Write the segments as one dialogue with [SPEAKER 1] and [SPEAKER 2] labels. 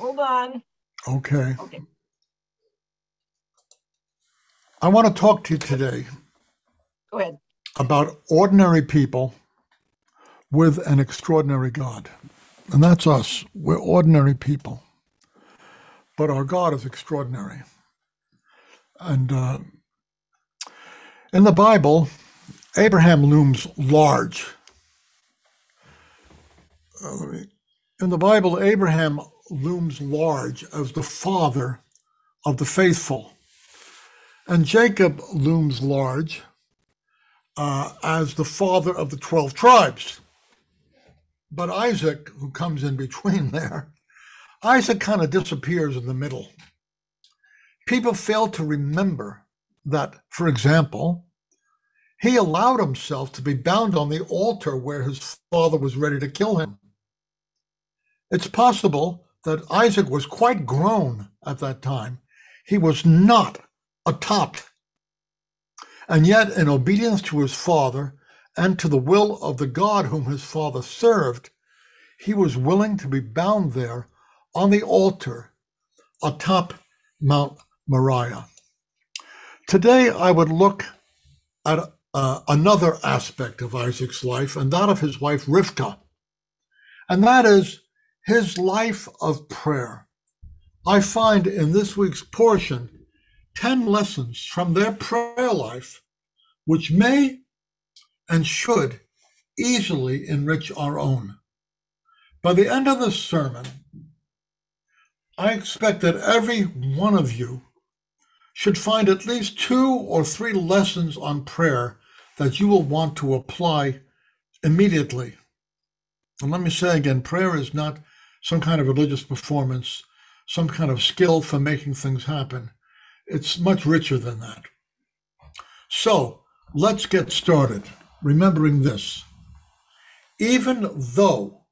[SPEAKER 1] Hold on.
[SPEAKER 2] Okay.
[SPEAKER 1] Okay.
[SPEAKER 2] I want to talk to you today
[SPEAKER 1] Go ahead.
[SPEAKER 2] about ordinary people with an extraordinary God. And that's us. We're ordinary people. But our God is extraordinary. And uh, in the Bible, Abraham looms large. Uh, let me- in the Bible, Abraham looms large as the father of the faithful. And Jacob looms large uh, as the father of the 12 tribes. But Isaac, who comes in between there, Isaac kind of disappears in the middle. People fail to remember that, for example, he allowed himself to be bound on the altar where his father was ready to kill him. It's possible that Isaac was quite grown at that time. He was not a tot. And yet, in obedience to his father and to the will of the God whom his father served, he was willing to be bound there on the altar atop Mount Moriah. Today, I would look at uh, another aspect of Isaac's life, and that of his wife Rivka, and that is his life of prayer. I find in this week's portion 10 lessons from their prayer life, which may and should easily enrich our own. By the end of this sermon, I expect that every one of you should find at least two or three lessons on prayer that you will want to apply immediately. And let me say again prayer is not some kind of religious performance, some kind of skill for making things happen. It's much richer than that. So let's get started, remembering this. Even though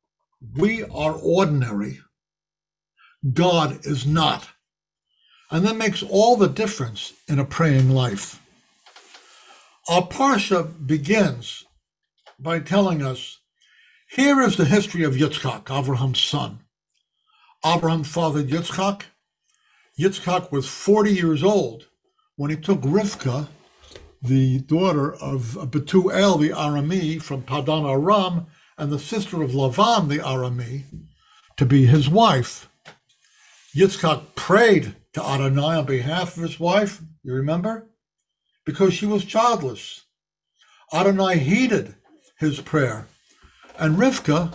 [SPEAKER 2] we are ordinary, God is not. And that makes all the difference in a praying life. Our Parsha begins by telling us here is the history of Yitzchak, Abraham's son. Abraham fathered Yitzchak. Yitzchak was 40 years old when he took Rivka, the daughter of Betuel the Arami from Padan Aram, and the sister of Lavan the Arami, to be his wife. Yitzchak prayed to Adonai on behalf of his wife, you remember? Because she was childless. Adonai heeded his prayer, and Rivka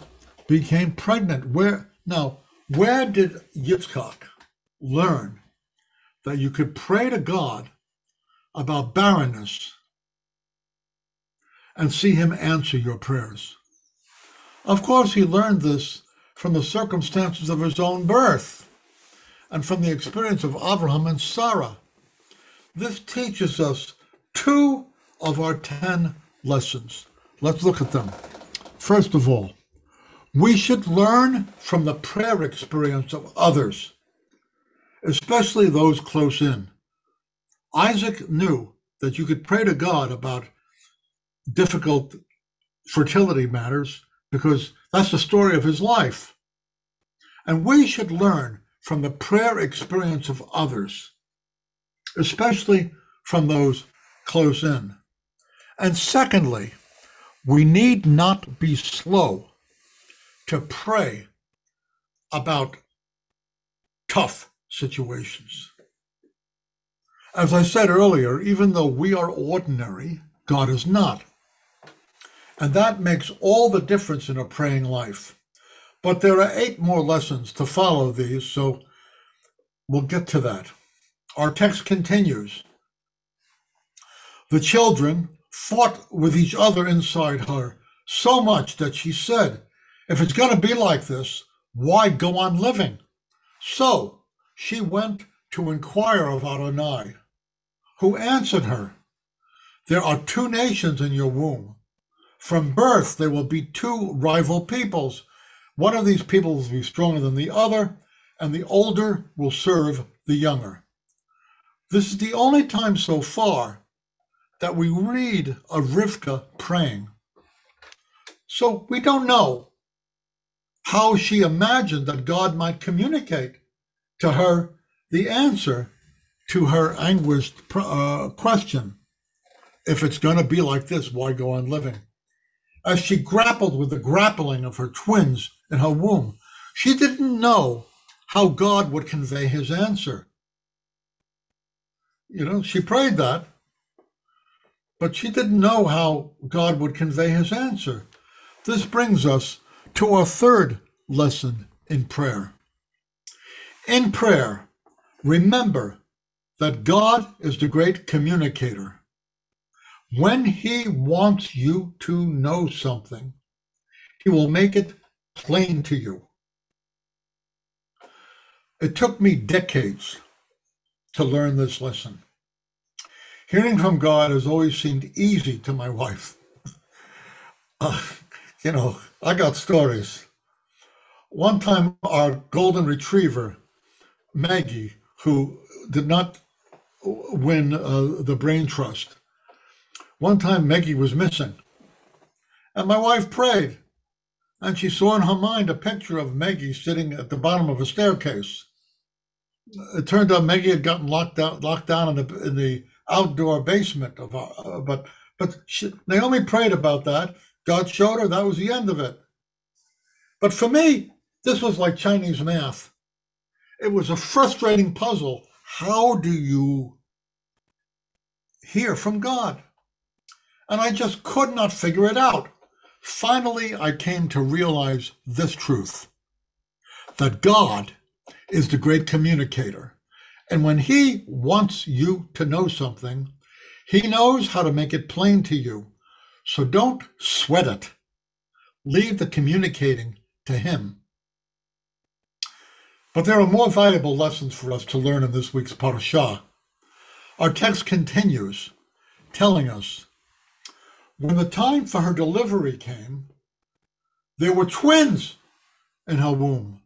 [SPEAKER 2] became pregnant. Where now, where did Yitzchak learn that you could pray to God about barrenness and see him answer your prayers? Of course, he learned this from the circumstances of his own birth and from the experience of Abraham and Sarah. This teaches us two of our 10 lessons. Let's look at them. First of all, we should learn from the prayer experience of others, especially those close in. Isaac knew that you could pray to God about difficult fertility matters because that's the story of his life. And we should learn from the prayer experience of others, especially from those close in. And secondly, we need not be slow to pray about tough situations. As I said earlier, even though we are ordinary, God is not. And that makes all the difference in a praying life. But there are eight more lessons to follow these, so we'll get to that. Our text continues. The children fought with each other inside her so much that she said, If it's going to be like this, why go on living? So she went to inquire of Adonai, who answered her, There are two nations in your womb. From birth, there will be two rival peoples. One of these peoples will be stronger than the other, and the older will serve the younger. This is the only time so far that we read of Rivka praying. So we don't know how she imagined that God might communicate to her the answer to her anguished uh, question if it's going to be like this, why go on living? As she grappled with the grappling of her twins in her womb, she didn't know how God would convey his answer. You know, she prayed that, but she didn't know how God would convey his answer. This brings us to our third lesson in prayer. In prayer, remember that God is the great communicator. When he wants you to know something, he will make it plain to you. It took me decades to learn this lesson. Hearing from God has always seemed easy to my wife. Uh, you know, I got stories. One time, our golden retriever, Maggie, who did not win uh, the brain trust, one time Maggie was missing. And my wife prayed, and she saw in her mind a picture of Maggie sitting at the bottom of a staircase. It turned out Maggie had gotten locked down, locked down in the in the outdoor basement of our, uh, but but she, Naomi prayed about that. God showed her that was the end of it. But for me, this was like Chinese math. It was a frustrating puzzle. How do you hear from God? And I just could not figure it out. Finally, I came to realize this truth that God is the great communicator. And when He wants you to know something, He knows how to make it plain to you. So don't sweat it. Leave the communicating to Him. But there are more valuable lessons for us to learn in this week's parashah. Our text continues, telling us when the time for her delivery came, there were twins in her womb.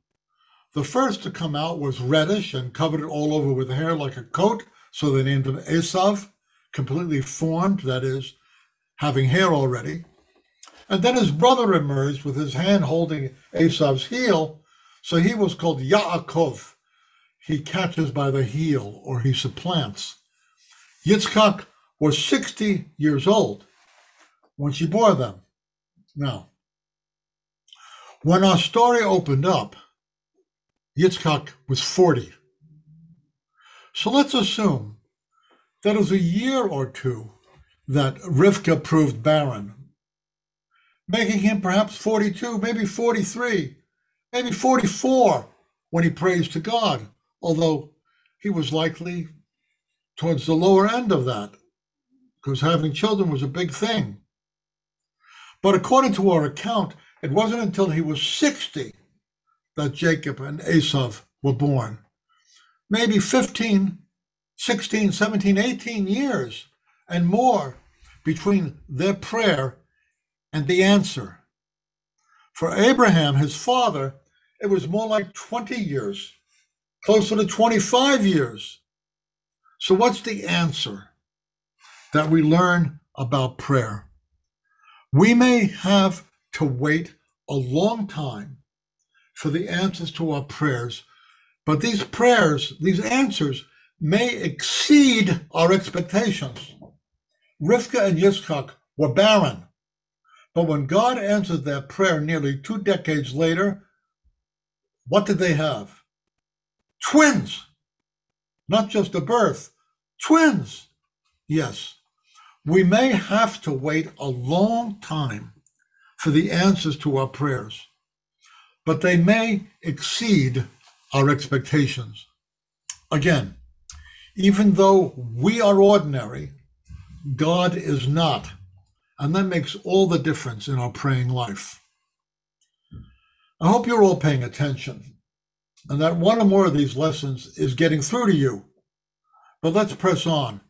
[SPEAKER 2] The first to come out was reddish and covered it all over with hair like a coat, so they named him Esav, completely formed, that is, having hair already. And then his brother emerged with his hand holding Esav's heel, so he was called Yaakov. He catches by the heel, or he supplants. Yitzchak was 60 years old when she bore them. Now, when our story opened up, Yitzchak was 40. So let's assume that it was a year or two that Rivka proved barren, making him perhaps 42, maybe 43, maybe 44 when he prays to God, although he was likely towards the lower end of that, because having children was a big thing. But according to our account, it wasn't until he was 60 that Jacob and Esav were born. Maybe 15, 16, 17, 18 years and more between their prayer and the answer. For Abraham, his father, it was more like 20 years, closer to 25 years. So, what's the answer that we learn about prayer? We may have to wait a long time for the answers to our prayers, but these prayers, these answers, may exceed our expectations. Rivka and Yitzchak were barren, but when God answered their prayer nearly two decades later, what did they have? Twins! Not just a birth, twins! Yes, we may have to wait a long time for the answers to our prayers, but they may exceed our expectations. Again, even though we are ordinary, God is not. And that makes all the difference in our praying life. I hope you're all paying attention and that one or more of these lessons is getting through to you. But let's press on.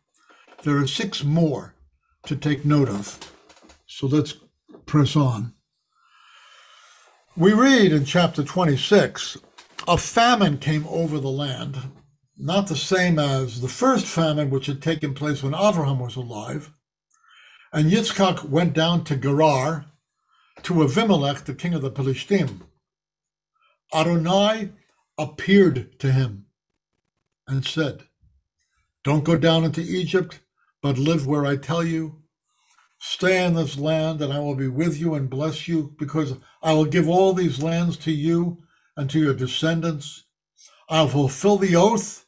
[SPEAKER 2] There are six more to take note of. So let's press on. We read in chapter 26 a famine came over the land, not the same as the first famine which had taken place when Abraham was alive. And Yitzchak went down to Gerar to Avimelech, the king of the Pelishtim. Adonai appeared to him and said, Don't go down into Egypt, but live where I tell you. Stay in this land, and I will be with you and bless you, because I will give all these lands to you and to your descendants. I will fulfill the oath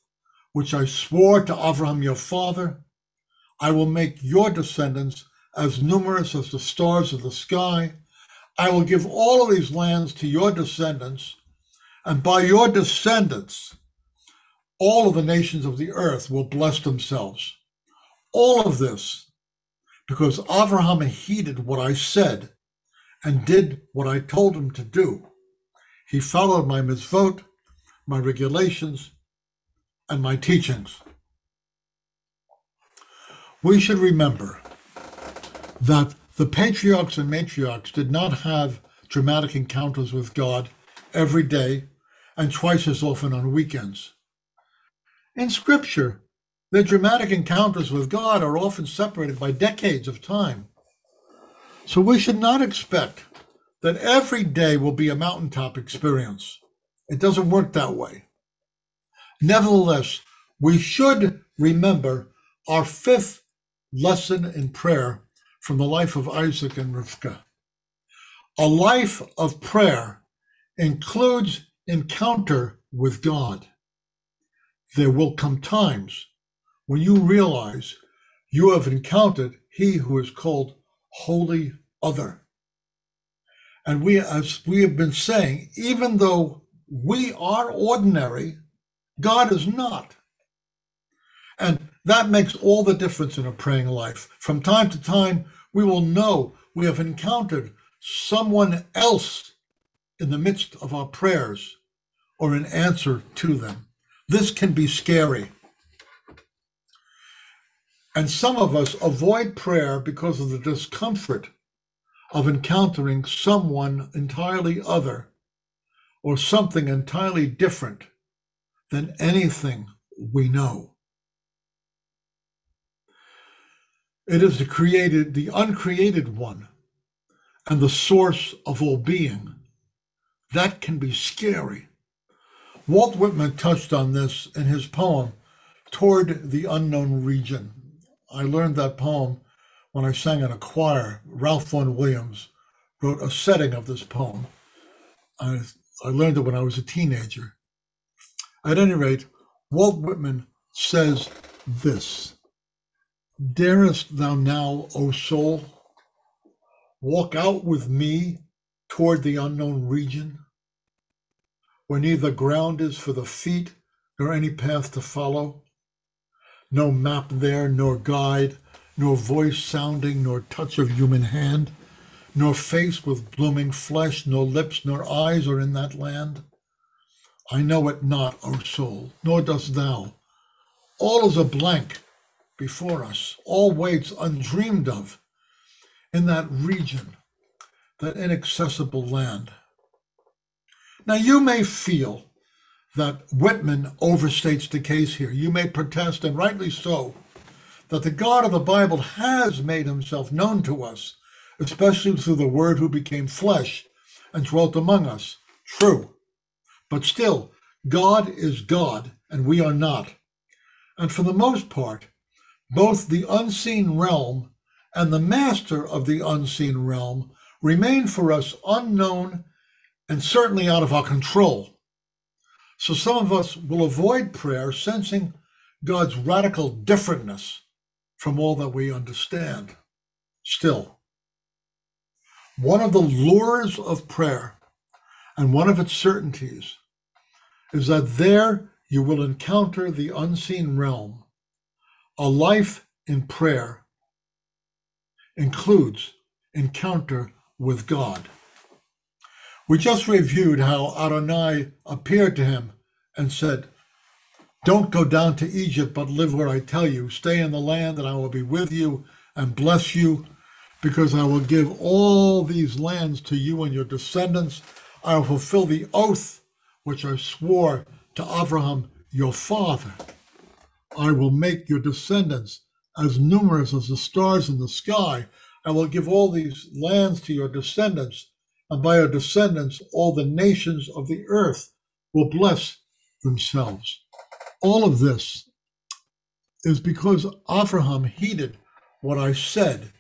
[SPEAKER 2] which I swore to Abraham your father. I will make your descendants as numerous as the stars of the sky. I will give all of these lands to your descendants, and by your descendants, all of the nations of the earth will bless themselves. All of this because Avraham heeded what I said and did what I told him to do. He followed my mitzvot, my regulations, and my teachings. We should remember that the patriarchs and matriarchs did not have dramatic encounters with God every day and twice as often on weekends. In Scripture, their dramatic encounters with God are often separated by decades of time. So we should not expect that every day will be a mountaintop experience. It doesn't work that way. Nevertheless, we should remember our fifth lesson in prayer from the life of Isaac and Rivka. A life of prayer includes encounter with God. There will come times when you realize you have encountered he who is called wholly other. And we, as we have been saying, even though we are ordinary, God is not. And that makes all the difference in a praying life. From time to time, we will know we have encountered someone else in the midst of our prayers or in answer to them. This can be scary. And some of us avoid prayer because of the discomfort of encountering someone entirely other or something entirely different than anything we know. It is the created, the uncreated one, and the source of all being. That can be scary. Walt Whitman touched on this in his poem, Toward the Unknown Region. I learned that poem when I sang in a choir. Ralph Vaughan Williams wrote a setting of this poem. I, I learned it when I was a teenager. At any rate, Walt Whitman says this Darest thou now, O soul, walk out with me toward the unknown region, where neither ground is for the feet nor any path to follow? No map there, nor guide, nor voice sounding, nor touch of human hand, nor face with blooming flesh, nor lips, nor eyes are in that land. I know it not, O soul, nor dost thou. All is a blank before us, all waits undreamed of in that region, that inaccessible land. Now you may feel that Whitman overstates the case here. You may protest, and rightly so, that the God of the Bible has made himself known to us, especially through the Word who became flesh and dwelt among us. True. But still, God is God, and we are not. And for the most part, both the unseen realm and the master of the unseen realm remain for us unknown and certainly out of our control. So some of us will avoid prayer, sensing God's radical differentness from all that we understand. Still, one of the lures of prayer and one of its certainties is that there you will encounter the unseen realm. A life in prayer includes encounter with God. We just reviewed how Adonai appeared to him and said, Don't go down to Egypt, but live where I tell you. Stay in the land, and I will be with you and bless you, because I will give all these lands to you and your descendants. I will fulfill the oath which I swore to Abraham your father. I will make your descendants as numerous as the stars in the sky. I will give all these lands to your descendants and by our descendants all the nations of the earth will bless themselves. All of this is because Abraham heeded what I said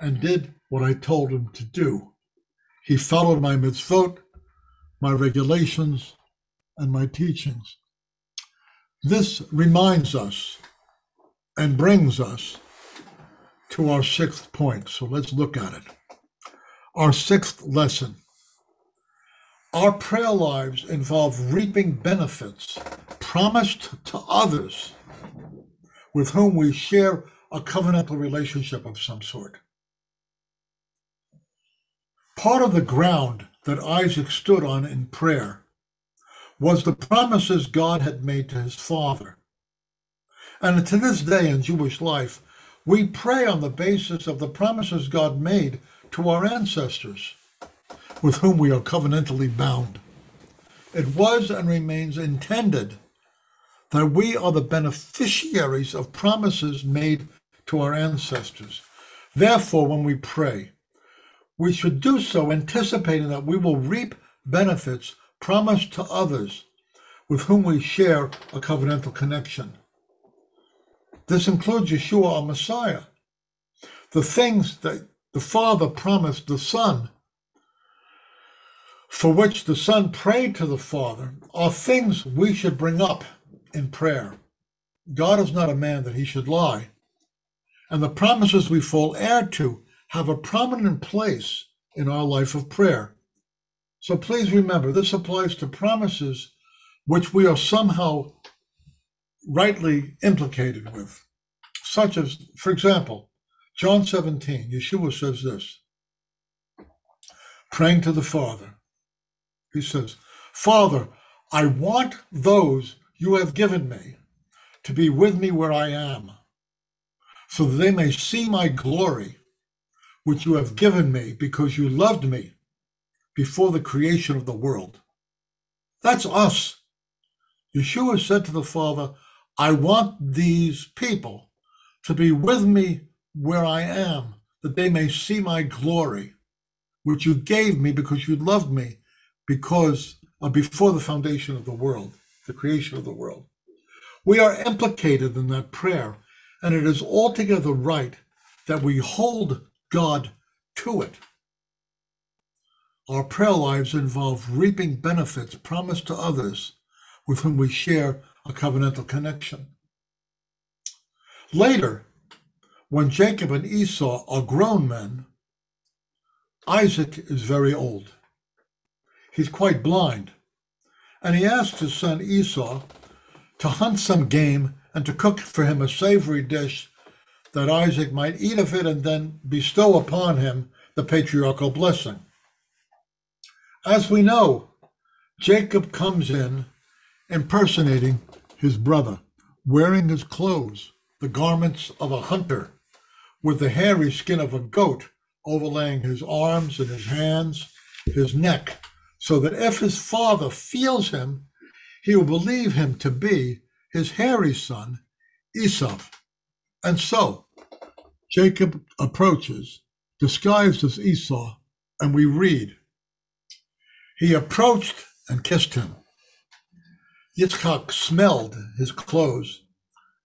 [SPEAKER 2] and did what I told him to do. He followed my mitzvot, my regulations, and my teachings. This reminds us and brings us to our sixth point. So let's look at it. Our sixth lesson. Our prayer lives involve reaping benefits promised to others with whom we share a covenantal relationship of some sort. Part of the ground that Isaac stood on in prayer was the promises God had made to his father. And to this day in Jewish life, we pray on the basis of the promises God made to our ancestors, with whom we are covenantally bound. It was and remains intended that we are the beneficiaries of promises made to our ancestors. Therefore, when we pray, we should do so anticipating that we will reap benefits promised to others with whom we share a covenantal connection. This includes Yeshua, our Messiah. The things that the Father promised the Son, for which the Son prayed to the Father, are things we should bring up in prayer. God is not a man that he should lie. And the promises we fall heir to have a prominent place in our life of prayer. So please remember, this applies to promises which we are somehow rightly implicated with, such as, for example, John 17, Yeshua says this, praying to the Father. He says, Father, I want those you have given me to be with me where I am, so that they may see my glory, which you have given me because you loved me before the creation of the world. That's us. Yeshua said to the Father, I want these people to be with me where I am, that they may see my glory, which you gave me because you loved me because uh, before the foundation of the world the creation of the world. We are implicated in that prayer, and it is altogether right that we hold God to it. Our prayer lives involve reaping benefits promised to others with whom we share a covenantal connection. Later, when Jacob and Esau are grown men, Isaac is very old. He's quite blind and he asks his son Esau to hunt some game and to cook for him a savory dish that Isaac might eat of it and then bestow upon him the patriarchal blessing. As we know, Jacob comes in impersonating his brother, wearing his clothes, the garments of a hunter, with the hairy skin of a goat overlaying his arms and his hands, his neck, so that if his father feels him, he will believe him to be his hairy son, Esau. And so Jacob approaches, disguised as Esau, and we read, He approached and kissed him. Yitzchak smelled his clothes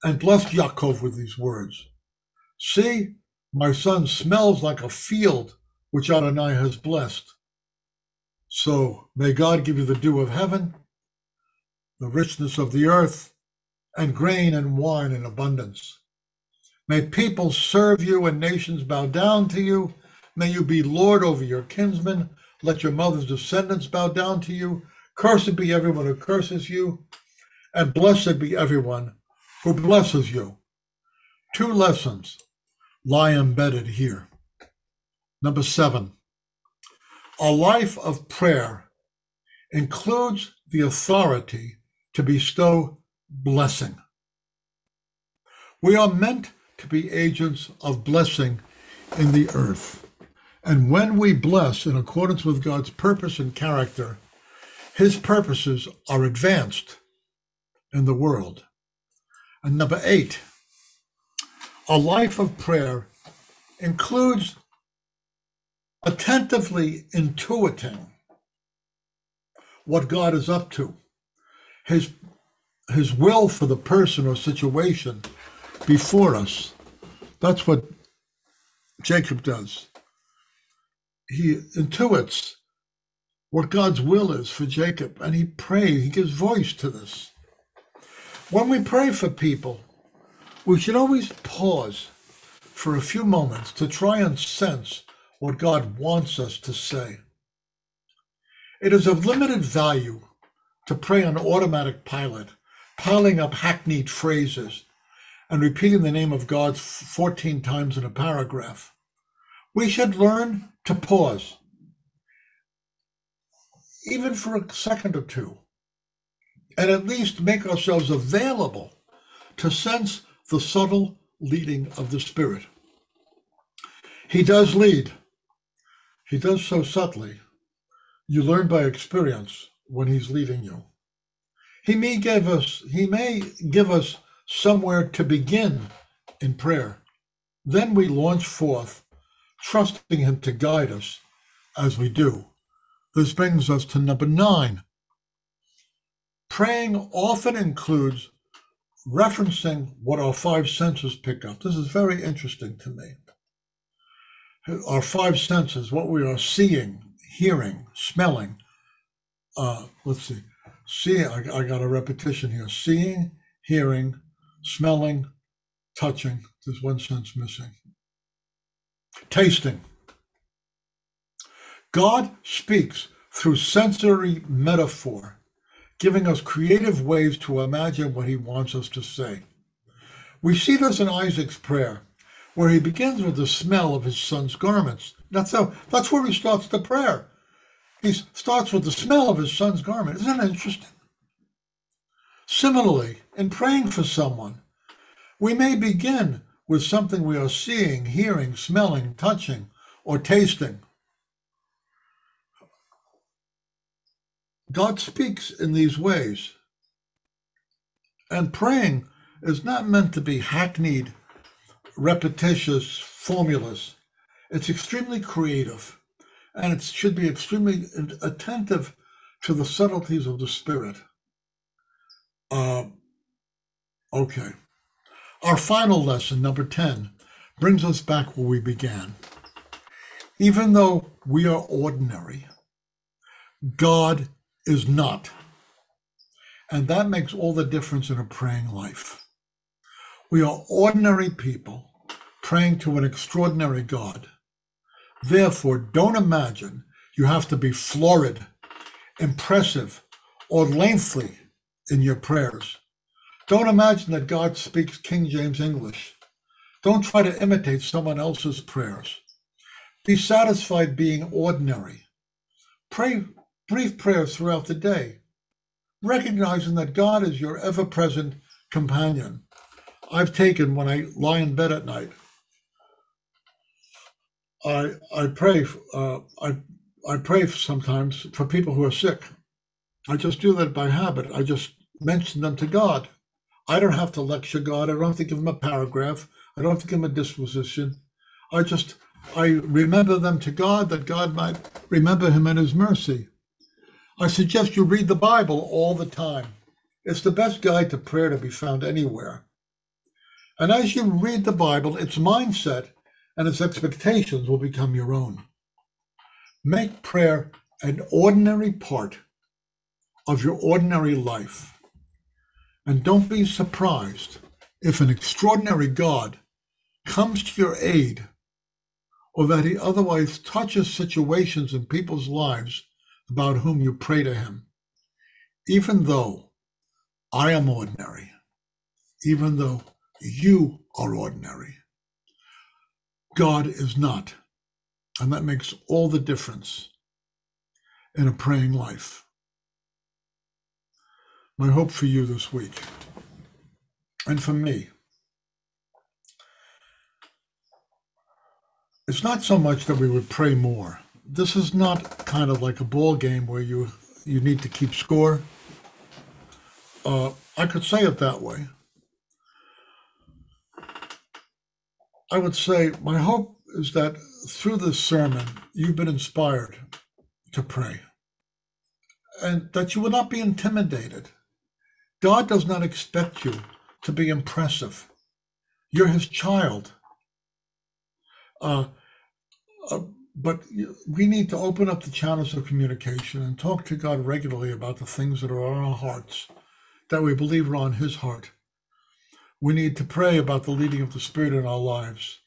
[SPEAKER 2] and blessed Yaakov with these words See, my son smells like a field which Adonai has blessed. So may God give you the dew of heaven, the richness of the earth, and grain and wine in abundance. May people serve you and nations bow down to you. May you be Lord over your kinsmen. Let your mother's descendants bow down to you. Cursed be everyone who curses you, and blessed be everyone who blesses you. Two lessons lie embedded here. Number seven, a life of prayer includes the authority to bestow blessing. We are meant to be agents of blessing in the earth. And when we bless in accordance with God's purpose and character, his purposes are advanced in the world. And number eight, a life of prayer includes attentively intuiting what God is up to, his, his will for the person or situation before us. That's what Jacob does. He intuits what God's will is for Jacob, and he prays, he gives voice to this. When we pray for people, we should always pause for a few moments to try and sense what God wants us to say. It is of limited value to pray on automatic pilot, piling up hackneyed phrases and repeating the name of God 14 times in a paragraph. We should learn to pause, even for a second or two, and at least make ourselves available to sense the subtle leading of the Spirit. He does lead. He does so subtly. You learn by experience when he's leading you. He may give us he may give us somewhere to begin in prayer. Then we launch forth, trusting him to guide us as we do. This brings us to number nine. Praying often includes referencing what our five senses pick up. This is very interesting to me. Our five senses, what we are seeing, hearing, smelling. Uh, let's see. See, I, I got a repetition here. Seeing, hearing, smelling, touching. There's one sense missing. Tasting. God speaks through sensory metaphor, giving us creative ways to imagine what he wants us to say. We see this in Isaac's prayer, where he begins with the smell of his son's garments. That's how that's where he starts the prayer. He starts with the smell of his son's garment. Isn't that interesting? Similarly, in praying for someone, we may begin with something we are seeing, hearing, smelling, touching, or tasting. God speaks in these ways. And praying is not meant to be hackneyed, repetitious formulas. It's extremely creative and it should be extremely attentive to the subtleties of the spirit. Uh, okay. Our final lesson, number 10, brings us back where we began. Even though we are ordinary, God is not. And that makes all the difference in a praying life. We are ordinary people praying to an extraordinary God. Therefore, don't imagine you have to be florid, impressive, or lengthy in your prayers. Don't imagine that God speaks King James English. Don't try to imitate someone else's prayers. Be satisfied being ordinary. Pray brief prayers throughout the day, recognizing that God is your ever present companion. I've taken when I lie in bed at night I I pray uh, I I pray sometimes for people who are sick. I just do that by habit. I just mention them to God. I don't have to lecture God. I don't have to give him a paragraph. I don't have to give him a disposition. I just I remember them to God that God might remember him in his mercy. I suggest you read the Bible all the time. It's the best guide to prayer to be found anywhere. And as you read the Bible, its mindset and its expectations will become your own. Make prayer an ordinary part of your ordinary life. And don't be surprised if an extraordinary God comes to your aid or that he otherwise touches situations in people's lives about whom you pray to him. Even though I am ordinary, even though you are ordinary. God is not. And that makes all the difference in a praying life. My hope for you this week, and for me, it's not so much that we would pray more. This is not kind of like a ball game where you you need to keep score. Uh, I could say it that way. I would say my hope is that through this sermon, you've been inspired to pray and that you will not be intimidated God does not expect you to be impressive. You're his child. Uh, uh, but we need to open up the channels of communication and talk to God regularly about the things that are on our hearts that we believe are on his heart. We need to pray about the leading of the Spirit in our lives.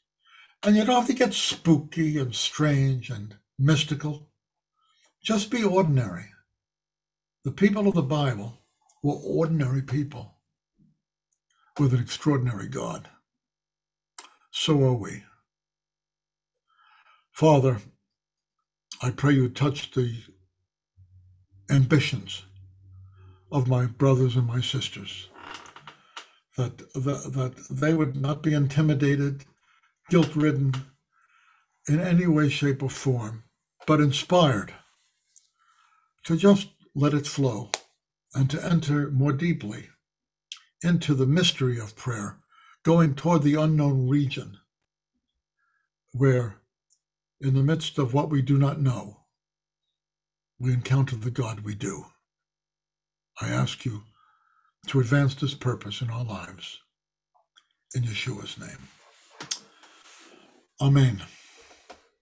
[SPEAKER 2] And you don't have to get spooky and strange and mystical. Just be ordinary. The people of the Bible were ordinary people with an extraordinary God. So are we. Father, I pray you touch the ambitions of my brothers and my sisters, that, that, that they would not be intimidated, guilt ridden in any way, shape, or form, but inspired to just let it flow and to enter more deeply into the mystery of prayer, going toward the unknown region where, in the midst of what we do not know, we encounter the God we do. I ask you to advance this purpose in our lives. In Yeshua's name. Amen.